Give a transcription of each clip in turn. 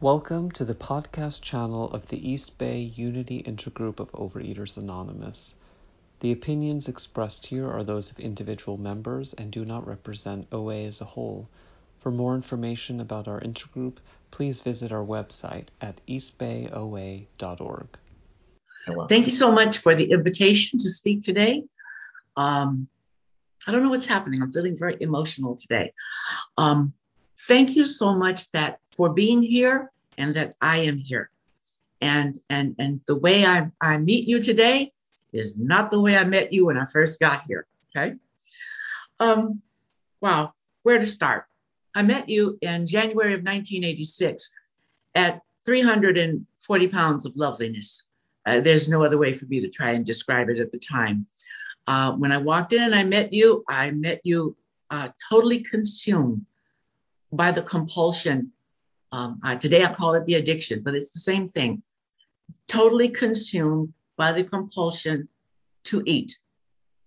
Welcome to the podcast channel of the East Bay Unity Intergroup of Overeaters Anonymous. The opinions expressed here are those of individual members and do not represent OA as a whole. For more information about our intergroup, please visit our website at eastbayoa.org. Thank you so much for the invitation to speak today. Um, I don't know what's happening. I'm feeling very emotional today. Um, thank you so much that for being here and that I am here. And and and the way I, I meet you today is not the way I met you when I first got here. Okay. Um, wow, where to start? I met you in January of 1986 at 340 pounds of loveliness. Uh, there's no other way for me to try and describe it at the time. Uh, when I walked in and I met you, I met you uh, totally consumed by the compulsion um, today I call it the addiction, but it's the same thing. Totally consumed by the compulsion to eat.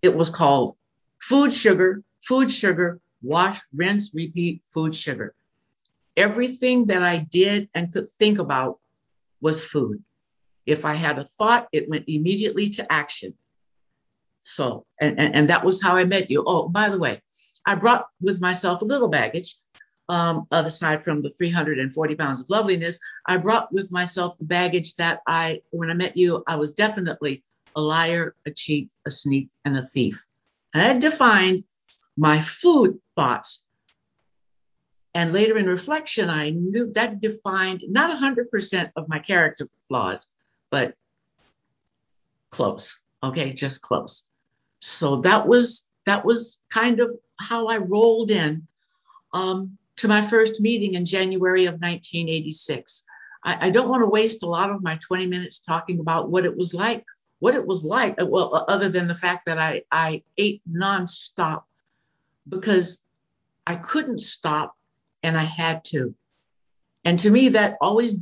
It was called food sugar, food sugar, wash, rinse, repeat, food sugar. Everything that I did and could think about was food. If I had a thought, it went immediately to action. So, and, and, and that was how I met you. Oh, by the way, I brought with myself a little baggage um, aside from the 340 pounds of loveliness, I brought with myself the baggage that I, when I met you, I was definitely a liar, a cheat, a sneak, and a thief. And that defined my food thoughts. And later in reflection, I knew that defined not 100% of my character flaws, but close. Okay, just close. So that was that was kind of how I rolled in. Um, to my first meeting in January of 1986. I, I, don't want to waste a lot of my 20 minutes talking about what it was like. What it was like, uh, well, uh, other than the fact that I, I ate nonstop because I couldn't stop and I had to. And to me, that always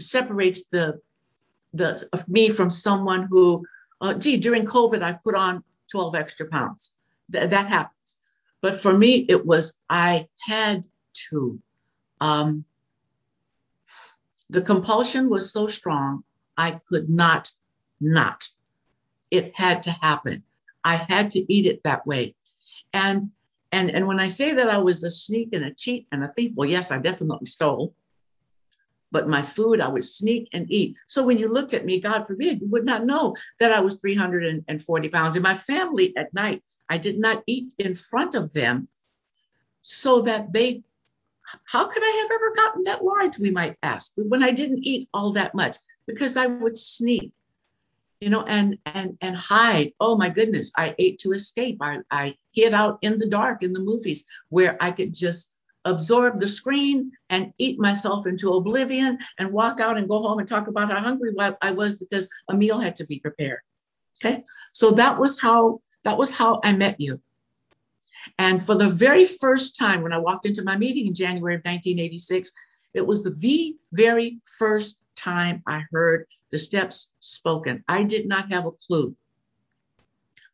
separates the the me from someone who, uh, gee, during COVID, I put on 12 extra pounds. Th- that happens. But for me, it was I had to. Um, the compulsion was so strong, I could not not. It had to happen. I had to eat it that way. And and and when I say that I was a sneak and a cheat and a thief, well, yes, I definitely stole. But my food, I would sneak and eat. So when you looked at me, God forbid, you would not know that I was 340 pounds. In my family at night, I did not eat in front of them so that they, how could I have ever gotten that large, we might ask, when I didn't eat all that much? Because I would sneak, you know, and and and hide. Oh my goodness, I ate to escape. I, I hid out in the dark in the movies where I could just absorb the screen and eat myself into oblivion and walk out and go home and talk about how hungry I was because a meal had to be prepared. Okay. So that was how that was how I met you. And for the very first time, when I walked into my meeting in January of 1986, it was the very first time I heard the steps spoken. I did not have a clue.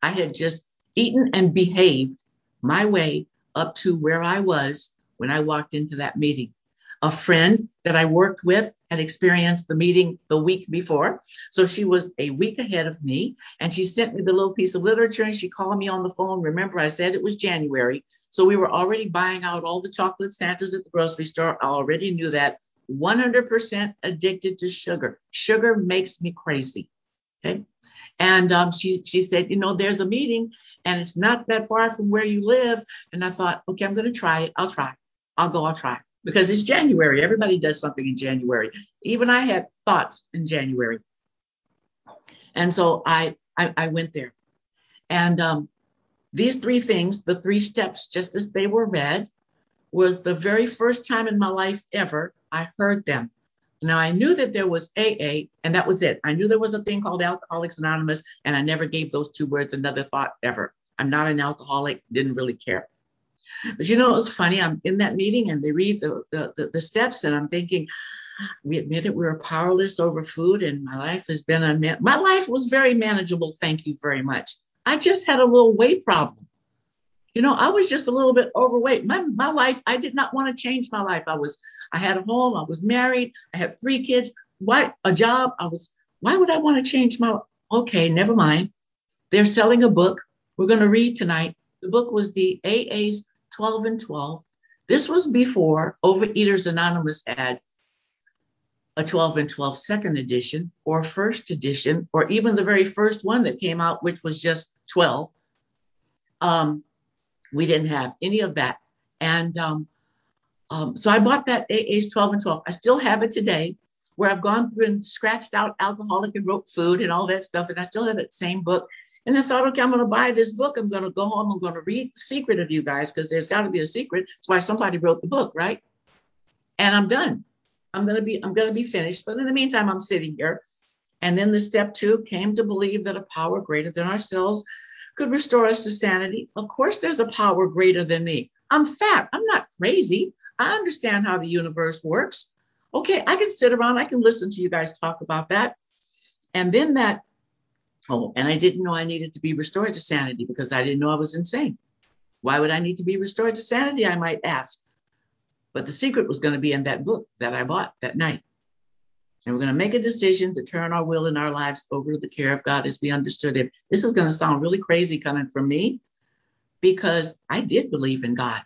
I had just eaten and behaved my way up to where I was when I walked into that meeting. A friend that I worked with had experienced the meeting the week before. So she was a week ahead of me and she sent me the little piece of literature and she called me on the phone. Remember, I said it was January. So we were already buying out all the chocolate Santas at the grocery store. I already knew that. 100% addicted to sugar. Sugar makes me crazy. Okay. And um, she, she said, you know, there's a meeting and it's not that far from where you live. And I thought, okay, I'm going to try it. I'll try. I'll go. I'll try because it's January. Everybody does something in January. Even I had thoughts in January. And so I, I, I went there. And um, these three things, the three steps, just as they were read, was the very first time in my life ever I heard them. Now I knew that there was AA, and that was it. I knew there was a thing called Alcoholics Anonymous, and I never gave those two words another thought ever. I'm not an alcoholic, didn't really care. But you know, it was funny. I'm in that meeting and they read the, the, the, the steps, and I'm thinking, we admit it, we are powerless over food, and my life has been unman- my life was very manageable. Thank you very much. I just had a little weight problem. You know, I was just a little bit overweight. My my life, I did not want to change my life. I was I had a home. I was married. I had three kids. Why a job? I was. Why would I want to change my? Okay, never mind. They're selling a book. We're going to read tonight. The book was the AA's 12 and 12. This was before Overeaters Anonymous had a 12 and 12 second edition or first edition, or even the very first one that came out, which was just 12. Um, we didn't have any of that. And um, um, so I bought that AA's 12 and 12. I still have it today, where I've gone through and scratched out alcoholic and wrote food and all that stuff. And I still have that same book. And I thought, okay, I'm going to buy this book. I'm going to go home. I'm going to read the secret of you guys because there's got to be a secret. That's why somebody wrote the book, right? And I'm done. I'm going to be I'm going to be finished. But in the meantime, I'm sitting here. And then the step two came to believe that a power greater than ourselves could restore us to sanity. Of course, there's a power greater than me. I'm fat. I'm not crazy. I understand how the universe works. Okay, I can sit around. I can listen to you guys talk about that. And then that Oh, and I didn't know I needed to be restored to sanity because I didn't know I was insane. Why would I need to be restored to sanity? I might ask. But the secret was going to be in that book that I bought that night. And we're going to make a decision to turn our will and our lives over to the care of God as we understood it. This is going to sound really crazy coming from me because I did believe in God.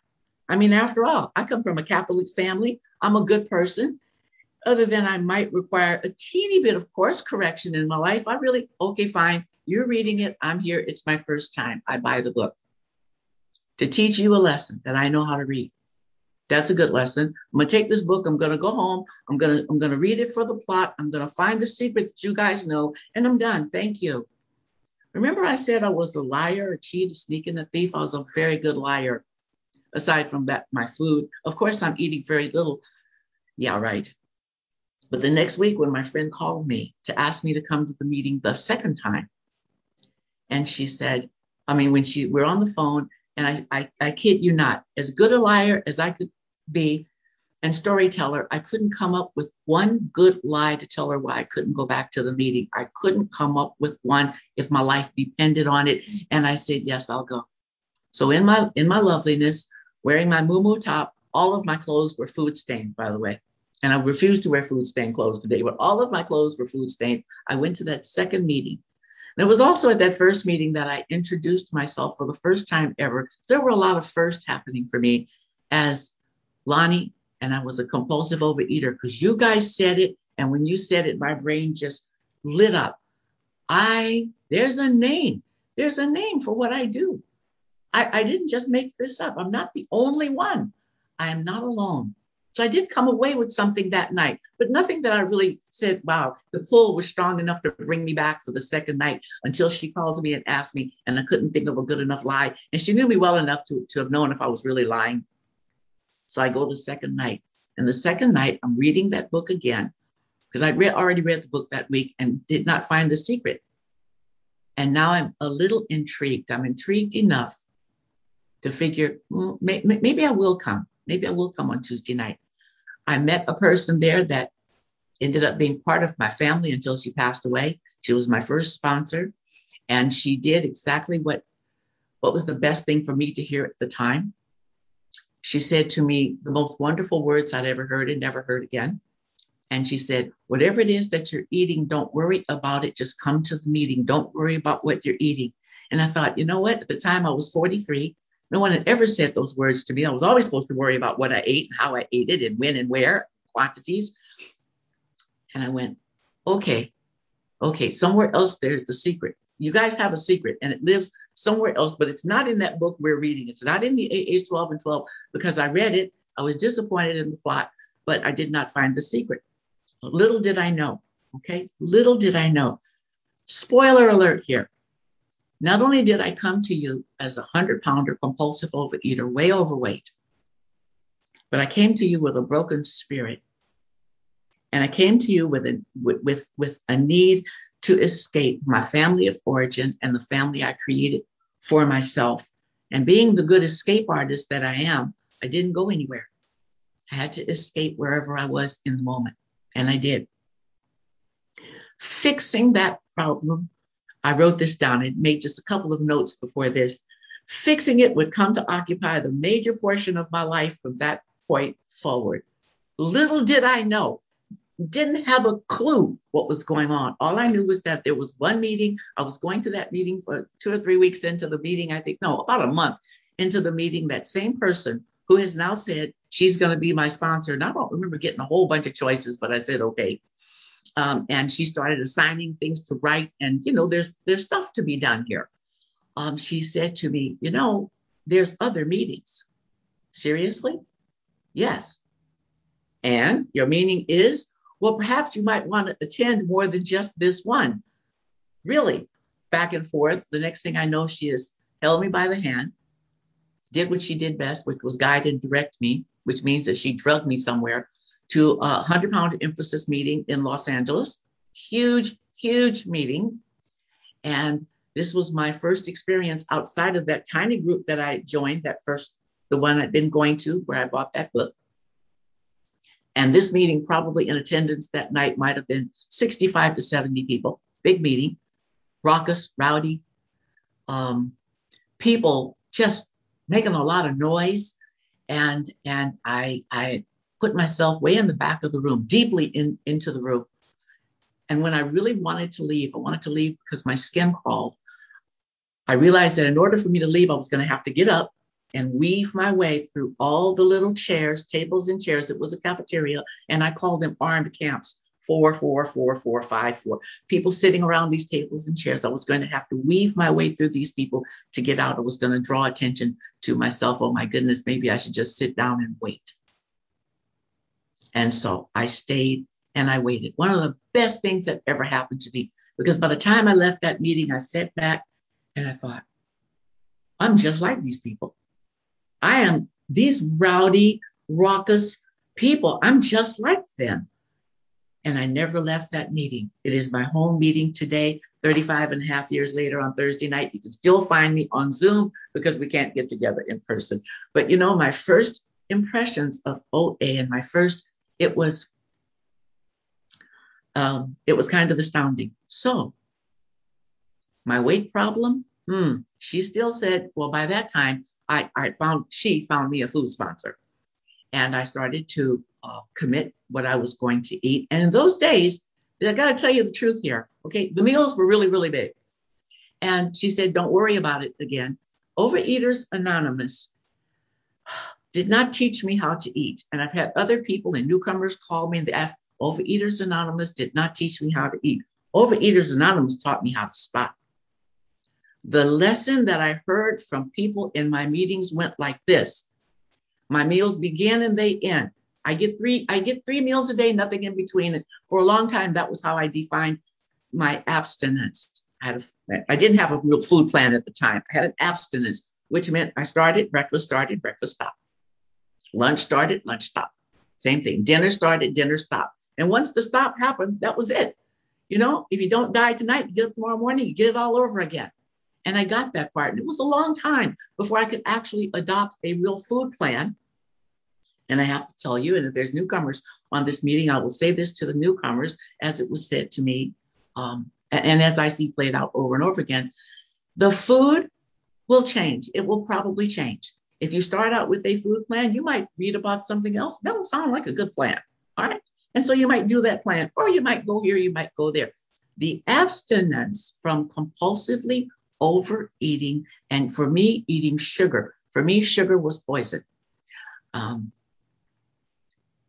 I mean, after all, I come from a Catholic family. I'm a good person other than I might require a teeny bit of course correction in my life, I really, okay, fine. You're reading it. I'm here. It's my first time. I buy the book to teach you a lesson that I know how to read. That's a good lesson. I'm gonna take this book. I'm gonna go home. I'm gonna I'm gonna read it for the plot. I'm gonna find the secret that you guys know, and I'm done. Thank you. Remember, I said I was a liar, a cheat, a sneak, and a thief. I was a very good liar. Aside from that, my food. Of course, I'm eating very little. Yeah, right. But the next week, when my friend called me to ask me to come to the meeting the second time, and she said, I mean, when she we're on the phone, and I, I, I kid you not, as good a liar as I could be and storyteller, I couldn't come up with one good lie to tell her why I couldn't go back to the meeting. I couldn't come up with one if my life depended on it. And I said, yes, I'll go. So in my in my loveliness, wearing my moo top, all of my clothes were food stained, by the way and I refused to wear food stained clothes today, but all of my clothes were food stained. I went to that second meeting. And it was also at that first meeting that I introduced myself for the first time ever. So there were a lot of firsts happening for me as Lonnie, and I was a compulsive overeater because you guys said it. And when you said it, my brain just lit up. I, there's a name. There's a name for what I do. I, I didn't just make this up. I'm not the only one. I am not alone. So I did come away with something that night, but nothing that I really said, wow, the pull was strong enough to bring me back for the second night until she called me and asked me, and I couldn't think of a good enough lie. And she knew me well enough to, to have known if I was really lying. So I go the second night. And the second night, I'm reading that book again because I'd read, already read the book that week and did not find the secret. And now I'm a little intrigued. I'm intrigued enough to figure mm, well, may, maybe I will come. Maybe I will come on Tuesday night. I met a person there that ended up being part of my family until she passed away. She was my first sponsor, and she did exactly what what was the best thing for me to hear at the time. She said to me the most wonderful words I'd ever heard and never heard again. And she said, Whatever it is that you're eating, don't worry about it. Just come to the meeting. Don't worry about what you're eating. And I thought, you know what? At the time I was 43. No one had ever said those words to me. I was always supposed to worry about what I ate, and how I ate it, and when and where, quantities. And I went, okay, okay, somewhere else there's the secret. You guys have a secret and it lives somewhere else, but it's not in that book we're reading. It's not in the AA's 12 and 12 because I read it. I was disappointed in the plot, but I did not find the secret. Little did I know. Okay. Little did I know. Spoiler alert here. Not only did I come to you as a hundred pounder compulsive overeater, way overweight, but I came to you with a broken spirit. And I came to you with a, with, with a need to escape my family of origin and the family I created for myself. And being the good escape artist that I am, I didn't go anywhere. I had to escape wherever I was in the moment. And I did. Fixing that problem I wrote this down and made just a couple of notes before this. Fixing it would come to occupy the major portion of my life from that point forward. Little did I know, didn't have a clue what was going on. All I knew was that there was one meeting. I was going to that meeting for two or three weeks into the meeting. I think, no, about a month into the meeting. That same person who has now said she's going to be my sponsor. And I don't remember getting a whole bunch of choices, but I said, okay. Um, and she started assigning things to write. And, you know, there's there's stuff to be done here. Um, she said to me, you know, there's other meetings. Seriously? Yes. And your meaning is well, perhaps you might want to attend more than just this one. Really, back and forth. The next thing I know, she has held me by the hand, did what she did best, which was guide and direct me, which means that she drugged me somewhere to a 100 pound emphasis meeting in Los Angeles. Huge, huge meeting. And this was my first experience outside of that tiny group that I joined, that first, the one I'd been going to where I bought that book. And this meeting, probably in attendance that night, might have been 65 to 70 people. Big meeting, raucous, rowdy, um, people just making a lot of noise. And and I I put myself way in the back of the room, deeply in, into the room. And when I really wanted to leave, I wanted to leave because my skin crawled. I realized that in order for me to leave, I was going to have to get up and weave my way through all the little chairs, tables and chairs. It was a cafeteria, and I called them armed camps. Four, four, four, four, five, four. People sitting around these tables and chairs. I was going to have to weave my way through these people to get out. I was going to draw attention to myself. Oh my goodness, maybe I should just sit down and wait. And so I stayed and I waited. One of the best things that ever happened to me because by the time I left that meeting, I sat back and I thought, I'm just like these people. I am these rowdy, raucous people. I'm just like them. And I never left that meeting. It is my home meeting today, 35 and a half years later on Thursday night. You can still find me on Zoom because we can't get together in person. But you know, my first impressions of OA and my first, it was, um, it was kind of astounding. So, my weight problem, hmm, she still said, well, by that time, I, I found she found me a food sponsor, and I started to uh, commit what I was going to eat. And in those days, I got to tell you the truth here. Okay, the meals were really really big, and she said, "Don't worry about it again." Overeaters Anonymous did not teach me how to eat, and I've had other people and newcomers call me and they ask, "Overeaters Anonymous did not teach me how to eat." Overeaters Anonymous taught me how to stop. The lesson that I heard from people in my meetings went like this. My meals begin and they end. I get three, I get three meals a day, nothing in between. And for a long time, that was how I defined my abstinence. I, had a, I didn't have a real food plan at the time. I had an abstinence, which meant I started, breakfast started, breakfast stopped. Lunch started, lunch stopped. Same thing. Dinner started, dinner stopped. And once the stop happened, that was it. You know, if you don't die tonight, you get up tomorrow morning, you get it all over again. And I got that part. And it was a long time before I could actually adopt a real food plan. And I have to tell you, and if there's newcomers on this meeting, I will say this to the newcomers as it was said to me, um, and as I see played out over and over again. The food will change. It will probably change. If you start out with a food plan, you might read about something else. That will sound like a good plan. All right. And so you might do that plan, or you might go here, you might go there. The abstinence from compulsively overeating, and for me, eating sugar. For me, sugar was poison. Um,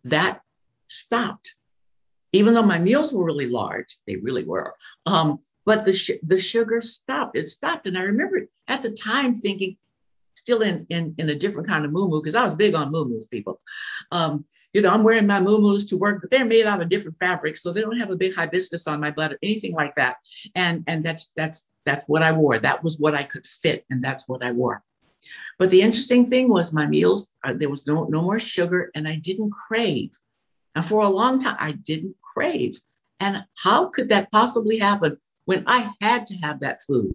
that stopped. Even though my meals were really large, they really were. Um, but the sh- the sugar stopped. It stopped, and I remember at the time thinking, still in in, in a different kind of moo because I was big on moo people. Um, you know, I'm wearing my moo to work, but they're made out of different fabrics, so they don't have a big hibiscus on my butt or anything like that. And and that's that's that's what I wore. That was what I could fit, and that's what I wore. But the interesting thing was my meals, uh, there was no, no more sugar, and I didn't crave. And for a long time, I didn't crave. And how could that possibly happen when I had to have that food?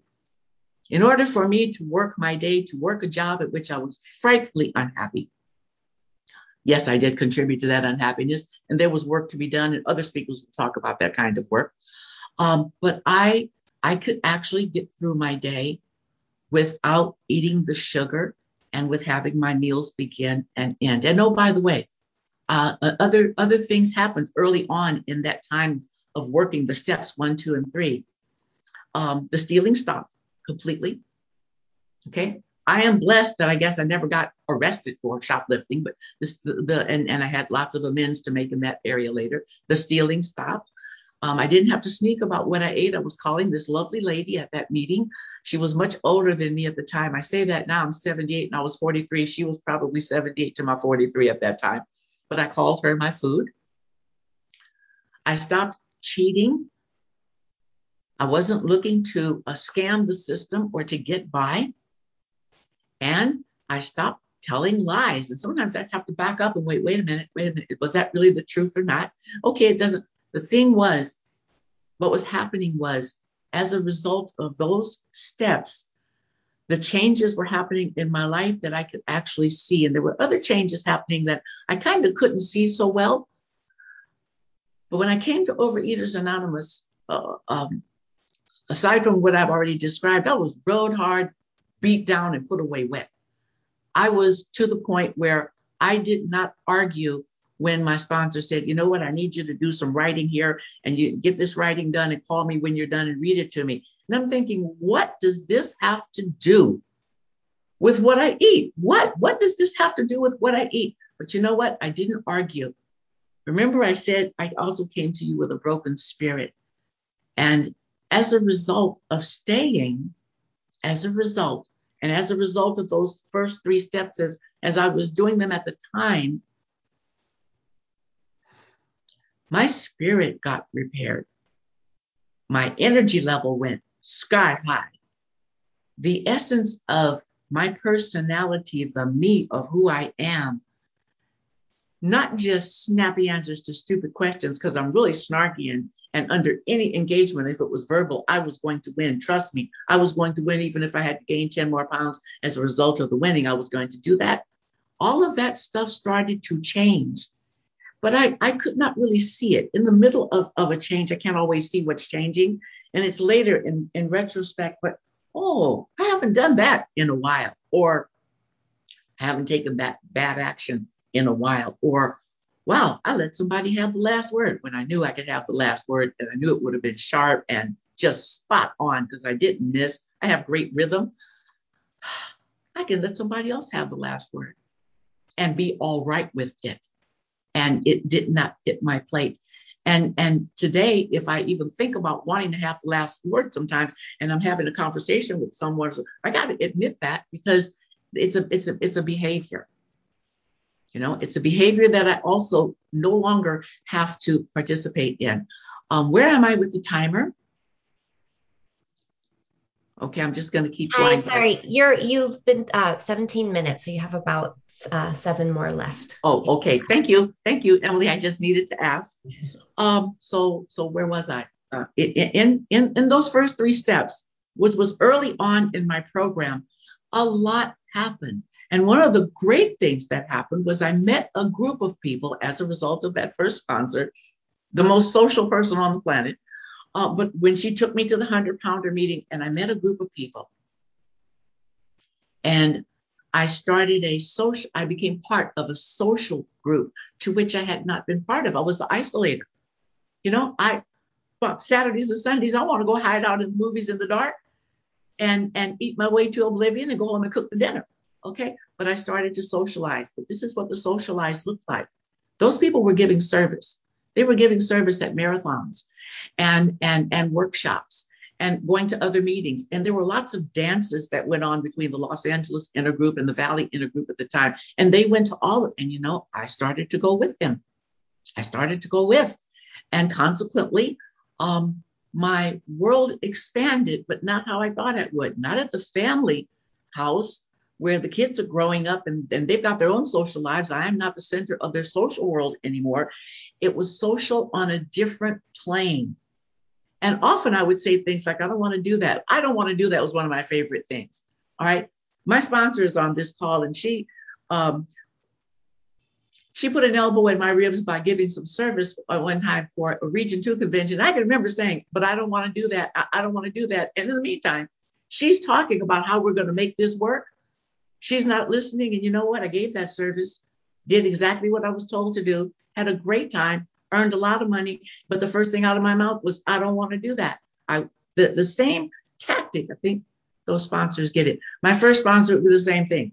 In order for me to work my day, to work a job at which I was frightfully unhappy. Yes, I did contribute to that unhappiness, and there was work to be done, and other speakers will talk about that kind of work. Um, but I I could actually get through my day without eating the sugar and with having my meals begin and end. And oh, by the way, uh, uh, other other things happened early on in that time of working the steps one, two, and three. Um, the stealing stopped completely. Okay, I am blessed that I guess I never got arrested for shoplifting, but this the, the and and I had lots of amends to make in that area later. The stealing stopped. Um, I didn't have to sneak about what I ate. I was calling this lovely lady at that meeting. She was much older than me at the time. I say that now I'm 78 and I was 43. She was probably 78 to my 43 at that time but I called her my food. I stopped cheating. I wasn't looking to uh, scam the system or to get by. And I stopped telling lies. And sometimes I'd have to back up and wait, wait a minute, wait a minute. Was that really the truth or not? Okay, it doesn't. The thing was, what was happening was, as a result of those steps, the changes were happening in my life that I could actually see. And there were other changes happening that I kind of couldn't see so well. But when I came to Overeaters Anonymous, uh, um, aside from what I've already described, I was rode hard, beat down, and put away wet. I was to the point where I did not argue when my sponsor said, you know what, I need you to do some writing here and you get this writing done and call me when you're done and read it to me. And I'm thinking, what does this have to do with what I eat? What? What does this have to do with what I eat? But you know what? I didn't argue. Remember, I said I also came to you with a broken spirit. And as a result of staying, as a result, and as a result of those first three steps, as, as I was doing them at the time, my spirit got repaired. My energy level went sky high. The essence of my personality, the me of who I am, not just snappy answers to stupid questions, because I'm really snarky and, and under any engagement, if it was verbal, I was going to win. Trust me, I was going to win, even if I had to gain 10 more pounds as a result of the winning, I was going to do that. All of that stuff started to change but I, I could not really see it in the middle of, of a change. I can't always see what's changing. And it's later in, in retrospect, but oh, I haven't done that in a while, or I haven't taken that bad action in a while, or wow, I let somebody have the last word when I knew I could have the last word and I knew it would have been sharp and just spot on because I didn't miss. I have great rhythm. I can let somebody else have the last word and be all right with it and it did not fit my plate. And and today, if I even think about wanting to have the last word sometimes, and I'm having a conversation with someone, so I got to admit that because it's a it's a it's a behavior. You know, it's a behavior that I also no longer have to participate in. Um, where am I with the timer? Okay, I'm just going to keep going. I'm sorry, you're you've been uh, 17 minutes, so you have about uh, seven more left. Oh, okay. Thank you, thank you, Emily. I just needed to ask. Um, so so where was I? Uh, in in in those first three steps, which was early on in my program, a lot happened. And one of the great things that happened was I met a group of people as a result of that first concert, the most social person on the planet uh, but when she took me to the 100 pounder meeting and I met a group of people and I started a social, I became part of a social group to which I had not been part of. I was the isolator. You know, I, well, Saturdays and Sundays, I want to go hide out in the movies in the dark and, and eat my way to oblivion and go home and cook the dinner. Okay. But I started to socialize. But this is what the socialize looked like. Those people were giving service. They were giving service at marathons and and and workshops and going to other meetings. And there were lots of dances that went on between the Los Angeles intergroup and the Valley intergroup at the time. And they went to all, of and you know, I started to go with them. I started to go with. And consequently, um, my world expanded, but not how I thought it would. Not at the family house where the kids are growing up and, and they've got their own social lives. I am not the center of their social world anymore. It was social on a different plane. And often I would say things like, I don't want to do that. I don't want to do that was one of my favorite things. All right. My sponsor is on this call and she um, she put an elbow in my ribs by giving some service one time for a Region 2 convention. I can remember saying, but I don't want to do that. I, I don't want to do that. And in the meantime, she's talking about how we're going to make this work. She's not listening. And you know what? I gave that service did exactly what I was told to do, had a great time, earned a lot of money. But the first thing out of my mouth was, I don't want to do that. I the, the same tactic. I think those sponsors get it. My first sponsor would do the same thing.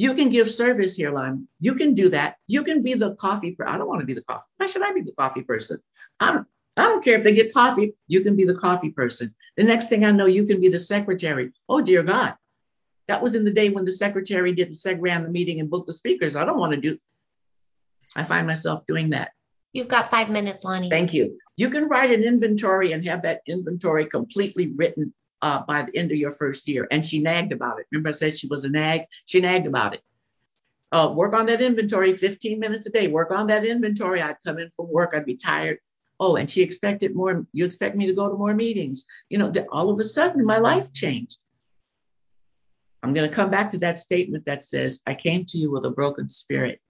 You can give service here, Lime. You can do that. You can be the coffee. Per- I don't want to be the coffee. Why should I be the coffee person? I don't, I don't care if they get coffee. You can be the coffee person. The next thing I know, you can be the secretary. Oh dear God, that was in the day when the secretary did the seg ran the meeting and booked the speakers. I don't want to do. I find myself doing that. You've got five minutes, Lonnie. Thank you. You can write an inventory and have that inventory completely written uh, by the end of your first year. And she nagged about it. Remember, I said she was a nag? She nagged about it. Uh, work on that inventory 15 minutes a day. Work on that inventory. I'd come in from work, I'd be tired. Oh, and she expected more. You expect me to go to more meetings. You know, all of a sudden, my life changed. I'm going to come back to that statement that says, I came to you with a broken spirit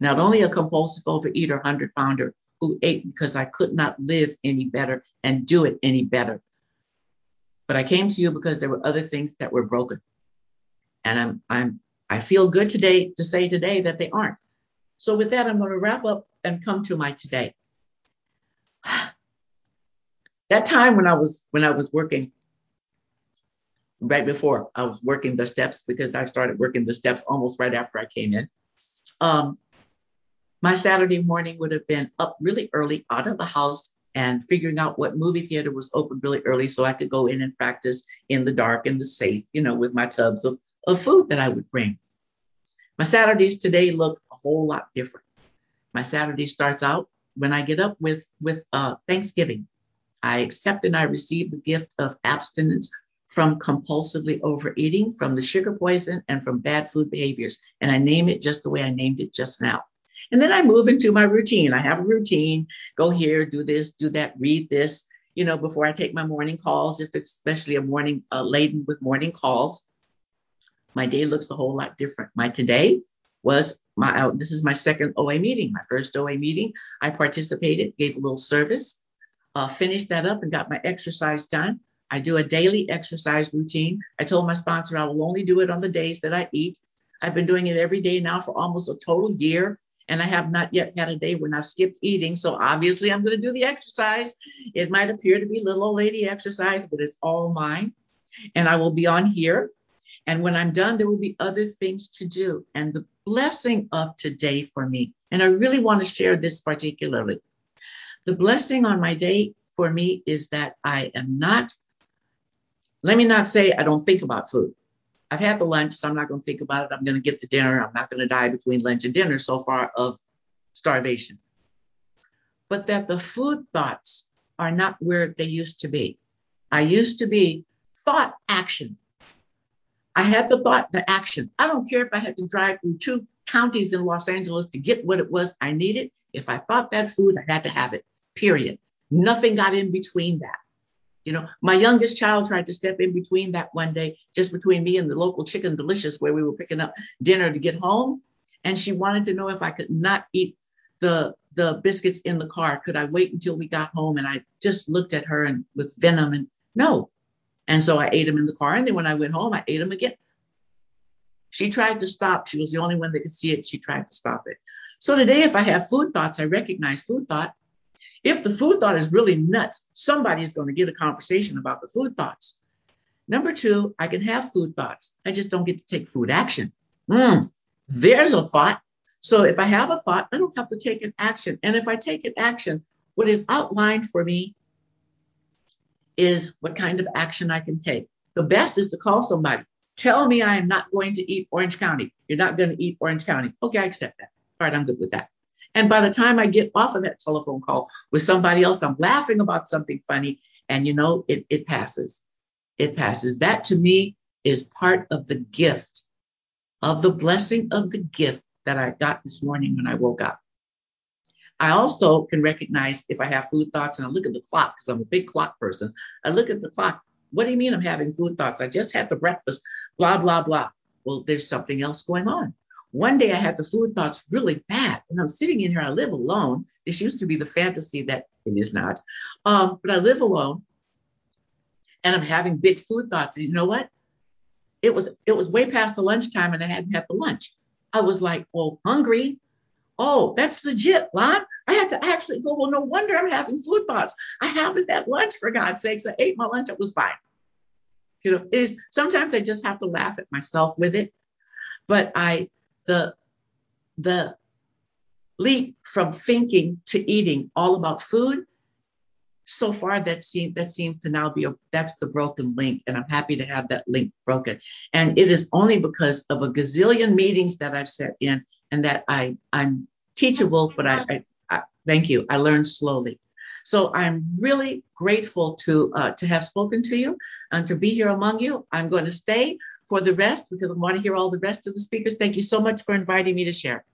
not only a compulsive overeater, 100 pounder who ate because I could not live any better and do it any better, but I came to you because there were other things that were broken. And I'm, I'm, I feel good today to say today that they aren't. So with that, I'm going to wrap up and come to my today. that time when I was when I was working right before I was working the steps because I started working the steps almost right after I came in. Um, my Saturday morning would have been up really early out of the house and figuring out what movie theater was open really early so I could go in and practice in the dark in the safe, you know, with my tubs of, of food that I would bring. My Saturdays today look a whole lot different. My Saturday starts out when I get up with with uh, Thanksgiving. I accept and I receive the gift of abstinence from compulsively overeating, from the sugar poison, and from bad food behaviors. And I name it just the way I named it just now. And then I move into my routine. I have a routine go here, do this, do that, read this, you know, before I take my morning calls, if it's especially a morning uh, laden with morning calls. My day looks a whole lot different. My today was my, uh, this is my second OA meeting. My first OA meeting, I participated, gave a little service, uh, finished that up and got my exercise done. I do a daily exercise routine. I told my sponsor I will only do it on the days that I eat. I've been doing it every day now for almost a total year and I have not yet had a day when I've skipped eating. So obviously, I'm going to do the exercise. It might appear to be little old lady exercise, but it's all mine. And I will be on here. And when I'm done, there will be other things to do. And the blessing of today for me, and I really want to share this particularly. The blessing on my day for me is that I am not, let me not say I don't think about food. I've had the lunch, so I'm not going to think about it. I'm going to get the dinner. I'm not going to die between lunch and dinner so far of starvation. But that the food thoughts are not where they used to be. I used to be thought action. I had the thought, the action. I don't care if I had to drive through two counties in Los Angeles to get what it was I needed. If I thought that food, I had to have it, period. Nothing got in between that. You know, my youngest child tried to step in between that one day, just between me and the local Chicken Delicious, where we were picking up dinner to get home. And she wanted to know if I could not eat the the biscuits in the car. Could I wait until we got home? And I just looked at her and with venom and no. And so I ate them in the car. And then when I went home, I ate them again. She tried to stop. She was the only one that could see it. She tried to stop it. So today, if I have food thoughts, I recognize food thought. If the food thought is really nuts, somebody's going to get a conversation about the food thoughts. Number two, I can have food thoughts. I just don't get to take food action. Mm, there's a thought. So if I have a thought, I don't have to take an action. And if I take an action, what is outlined for me is what kind of action I can take. The best is to call somebody. Tell me I am not going to eat Orange County. You're not going to eat Orange County. Okay, I accept that. All right, I'm good with that. And by the time I get off of that telephone call with somebody else, I'm laughing about something funny. And you know, it, it passes. It passes. That to me is part of the gift, of the blessing of the gift that I got this morning when I woke up. I also can recognize if I have food thoughts and I look at the clock because I'm a big clock person. I look at the clock. What do you mean I'm having food thoughts? I just had the breakfast, blah, blah, blah. Well, there's something else going on. One day I had the food thoughts really bad, and I'm sitting in here. I live alone. This used to be the fantasy that it is not, um, but I live alone, and I'm having big food thoughts. And you know what? It was it was way past the lunchtime, and I hadn't had the lunch. I was like, well, hungry. Oh, that's legit, Lon. I had to actually go, well, no wonder I'm having food thoughts. I haven't had lunch for God's sakes. I ate my lunch, it was fine. You know, is sometimes I just have to laugh at myself with it. But I the the leap from thinking to eating all about food so far that seems that seems to now be a that's the broken link and i'm happy to have that link broken. And it is only because of a gazillion meetings that i've sat in and that i i'm teachable but i, I, I thank you. I learned slowly so i'm really grateful to uh, to have spoken to you and to be here among you. I'm going to stay for the rest because i want to hear all the rest of the speakers. Thank you so much for inviting me to share